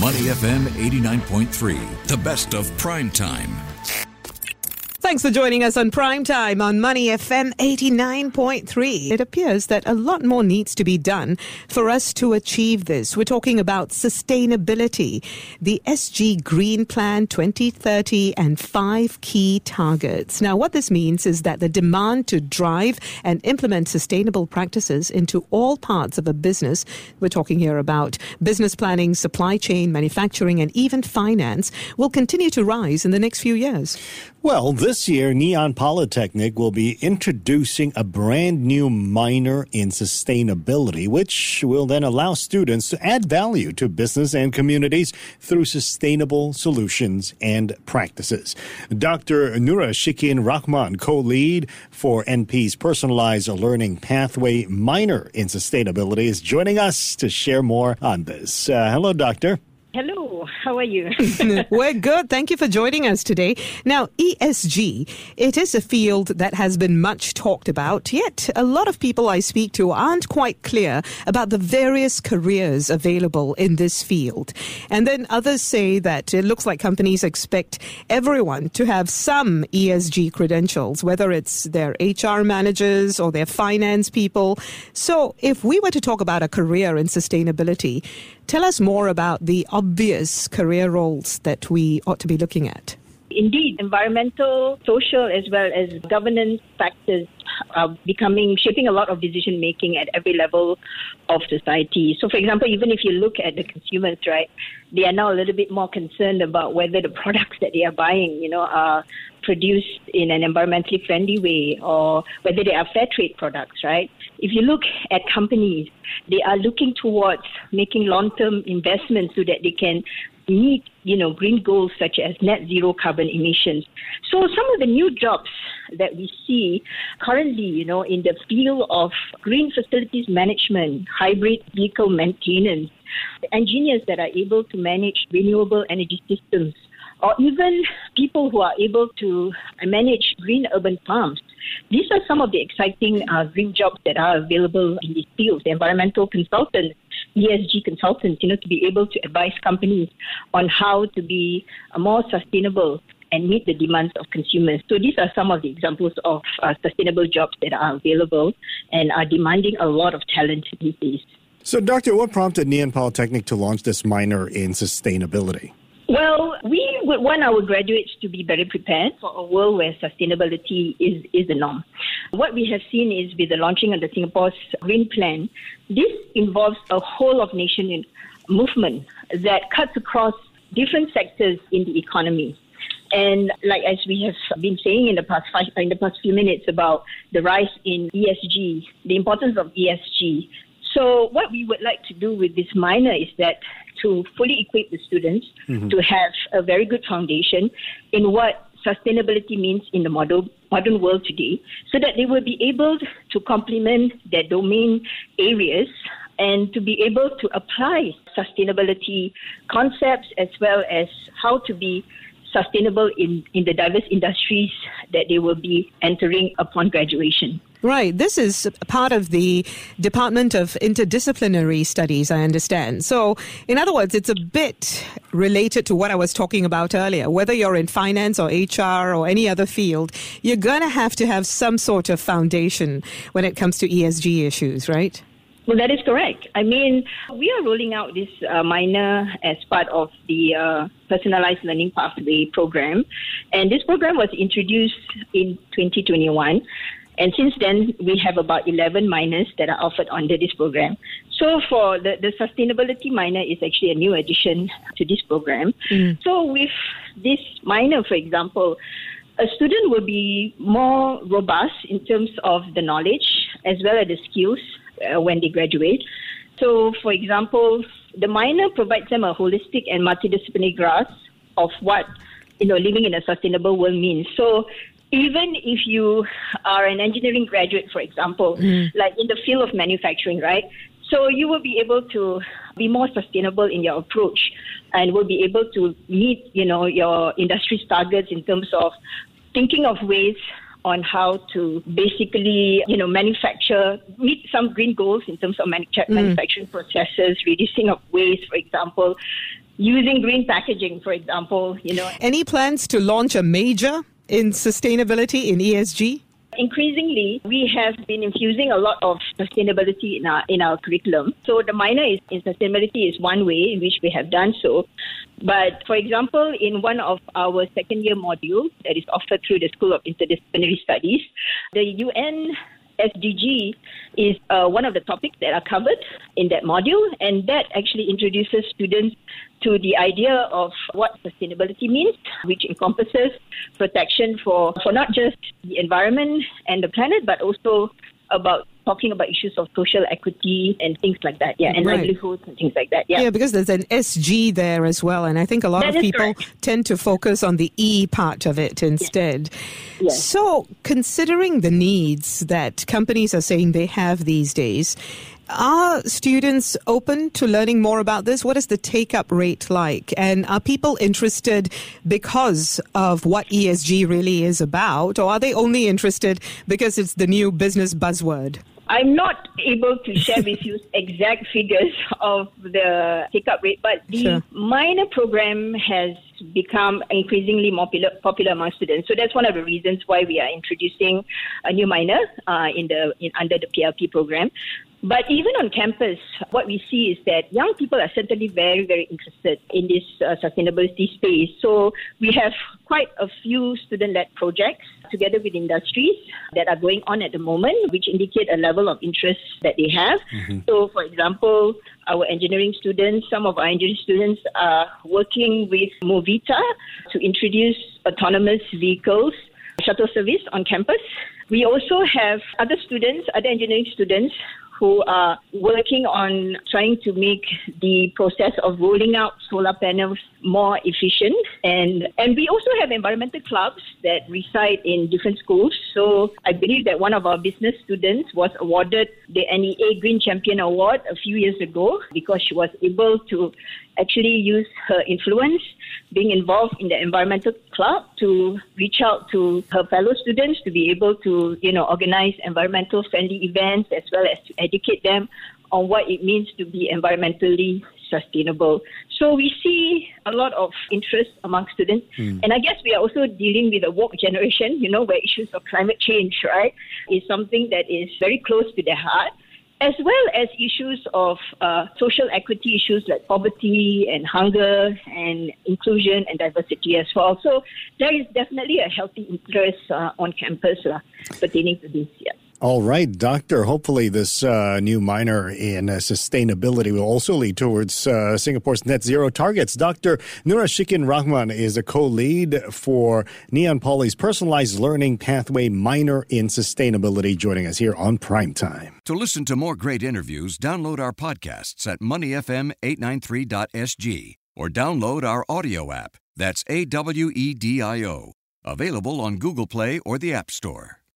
Money FM 89.3, the best of prime time. Thanks for joining us on Prime Time on Money FM 89.3. It appears that a lot more needs to be done for us to achieve this. We're talking about sustainability, the SG Green Plan 2030 and five key targets. Now, what this means is that the demand to drive and implement sustainable practices into all parts of a business, we're talking here about business planning, supply chain, manufacturing, and even finance, will continue to rise in the next few years. Well, this year, Ngee Ann Polytechnic will be introducing a brand new minor in sustainability, which will then allow students to add value to business and communities through sustainable solutions and practices. Dr. Nura Shikin Rahman, co-lead for NP's Personalized Learning Pathway Minor in Sustainability, is joining us to share more on this. Uh, hello, Doctor. Hello, how are you? We're good. Thank you for joining us today. Now, ESG, it is a field that has been much talked about, yet a lot of people I speak to aren't quite clear about the various careers available in this field. And then others say that it looks like companies expect everyone to have some ESG credentials, whether it's their HR managers or their finance people. So, if we were to talk about a career in sustainability, Tell us more about the obvious career roles that we ought to be looking at. Indeed, environmental, social, as well as governance factors are becoming shaping a lot of decision making at every level of society. So, for example, even if you look at the consumers, right, they are now a little bit more concerned about whether the products that they are buying, you know, are produced in an environmentally friendly way or whether they are fair trade products, right? If you look at companies, they are looking towards making long-term investments so that they can meet, you know, green goals such as net zero carbon emissions. So some of the new jobs that we see currently, you know, in the field of green facilities management, hybrid vehicle maintenance, engineers that are able to manage renewable energy systems, or even people who are able to manage green urban farms. These are some of the exciting uh, green jobs that are available in these fields. The environmental consultants, ESG consultants, you know, to be able to advise companies on how to be uh, more sustainable and meet the demands of consumers. So these are some of the examples of uh, sustainable jobs that are available and are demanding a lot of talent these days. So, Doctor, what prompted Ann Polytechnic to launch this minor in sustainability? Well, we would want our graduates to be better prepared for a world where sustainability is, is the norm. What we have seen is with the launching of the Singapore's Green Plan, this involves a whole of nation movement that cuts across different sectors in the economy. And like as we have been saying in the past five, in the past few minutes about the rise in ESG, the importance of ESG. So what we would like to do with this minor is that to fully equip the students mm-hmm. to have a very good foundation in what sustainability means in the modern, modern world today so that they will be able to complement their domain areas and to be able to apply sustainability concepts as well as how to be sustainable in, in the diverse industries that they will be entering upon graduation. Right. This is part of the Department of Interdisciplinary Studies, I understand. So, in other words, it's a bit related to what I was talking about earlier. Whether you're in finance or HR or any other field, you're going to have to have some sort of foundation when it comes to ESG issues, right? Well, that is correct. I mean, we are rolling out this uh, minor as part of the uh, personalized learning pathway program. And this program was introduced in 2021. And since then, we have about 11 minors that are offered under this program. So for the, the sustainability minor is actually a new addition to this program. Mm. So with this minor, for example, a student will be more robust in terms of the knowledge as well as the skills uh, when they graduate. So, for example, the minor provides them a holistic and multidisciplinary grasp of what you know living in a sustainable world means. So, even if you are an engineering graduate, for example, mm. like in the field of manufacturing, right? So you will be able to be more sustainable in your approach and will be able to meet, you know, your industry's targets in terms of thinking of ways on how to basically, you know, manufacture, meet some green goals in terms of mm. manufacturing processes, reducing of waste, for example, using green packaging, for example. You know, any plans to launch a major in sustainability in ESG? Increasingly, we have been infusing a lot of sustainability in our in our curriculum. So the minor is, in sustainability is one way in which we have done so. But for example, in one of our second year modules that is offered through the School of Interdisciplinary Studies, the UN SDG is uh, one of the topics that are covered in that module, and that actually introduces students to the idea of what sustainability means, which encompasses protection for, for not just the environment and the planet, but also about talking about issues of social equity and things like that. Yeah, and right. livelihoods and things like that. Yeah. yeah, because there's an SG there as well, and I think a lot that of people correct. tend to focus on the E part of it instead. Yes. Yes. So, considering the needs that companies are saying they have these days, are students open to learning more about this? What is the take up rate like? And are people interested because of what ESG really is about? Or are they only interested because it's the new business buzzword? I'm not able to share with you exact figures of the take up rate, but the Sure. minor program has become increasingly popular, popular among students. So that's one of the reasons why we are introducing a new minor uh, in the in, under the PLP program. But even on campus, what we see is that young people are certainly very, very interested in this uh, sustainability space. So we have quite a few student-led projects together with industries that are going on at the moment, which indicate a level of interest that they have. So, for example, our engineering students, some of our engineering students are working with MooVita to introduce autonomous vehicles shuttle service on campus. We also have other students, other engineering students who are working on trying to make the process of rolling out solar panels more efficient. And, and we also have environmental clubs that reside in different schools. So I believe that one of our business students was awarded the NEA Green Champion Award a few years ago because she was able to actually use her influence being involved in the environmental club to reach out to her fellow students to be able to you know organize environmental friendly events as well as to educate them on what it means to be environmentally sustainable. So we see a lot of interest among students. Hmm. And i guess we are also dealing with a woke generation you know where issues of climate change right is something that is very close to their heart as well as issues of uh, social equity issues like poverty and hunger and inclusion and diversity as well. So there is definitely a healthy interest uh, on campus uh, pertaining to this. Yeah. All right, Doctor. Hopefully, this uh, new minor in uh, sustainability will also lead towards uh, Singapore's net zero targets. Dr. Nura Shikin Rahman is a co lead for Ngee Ann Poly's personalized learning pathway minor in sustainability, joining us here on Prime Time. To listen to more great interviews, download our podcasts at moneyfm893.sg or download our audio app. That's A W E D I O. Available on Google Play or the App Store.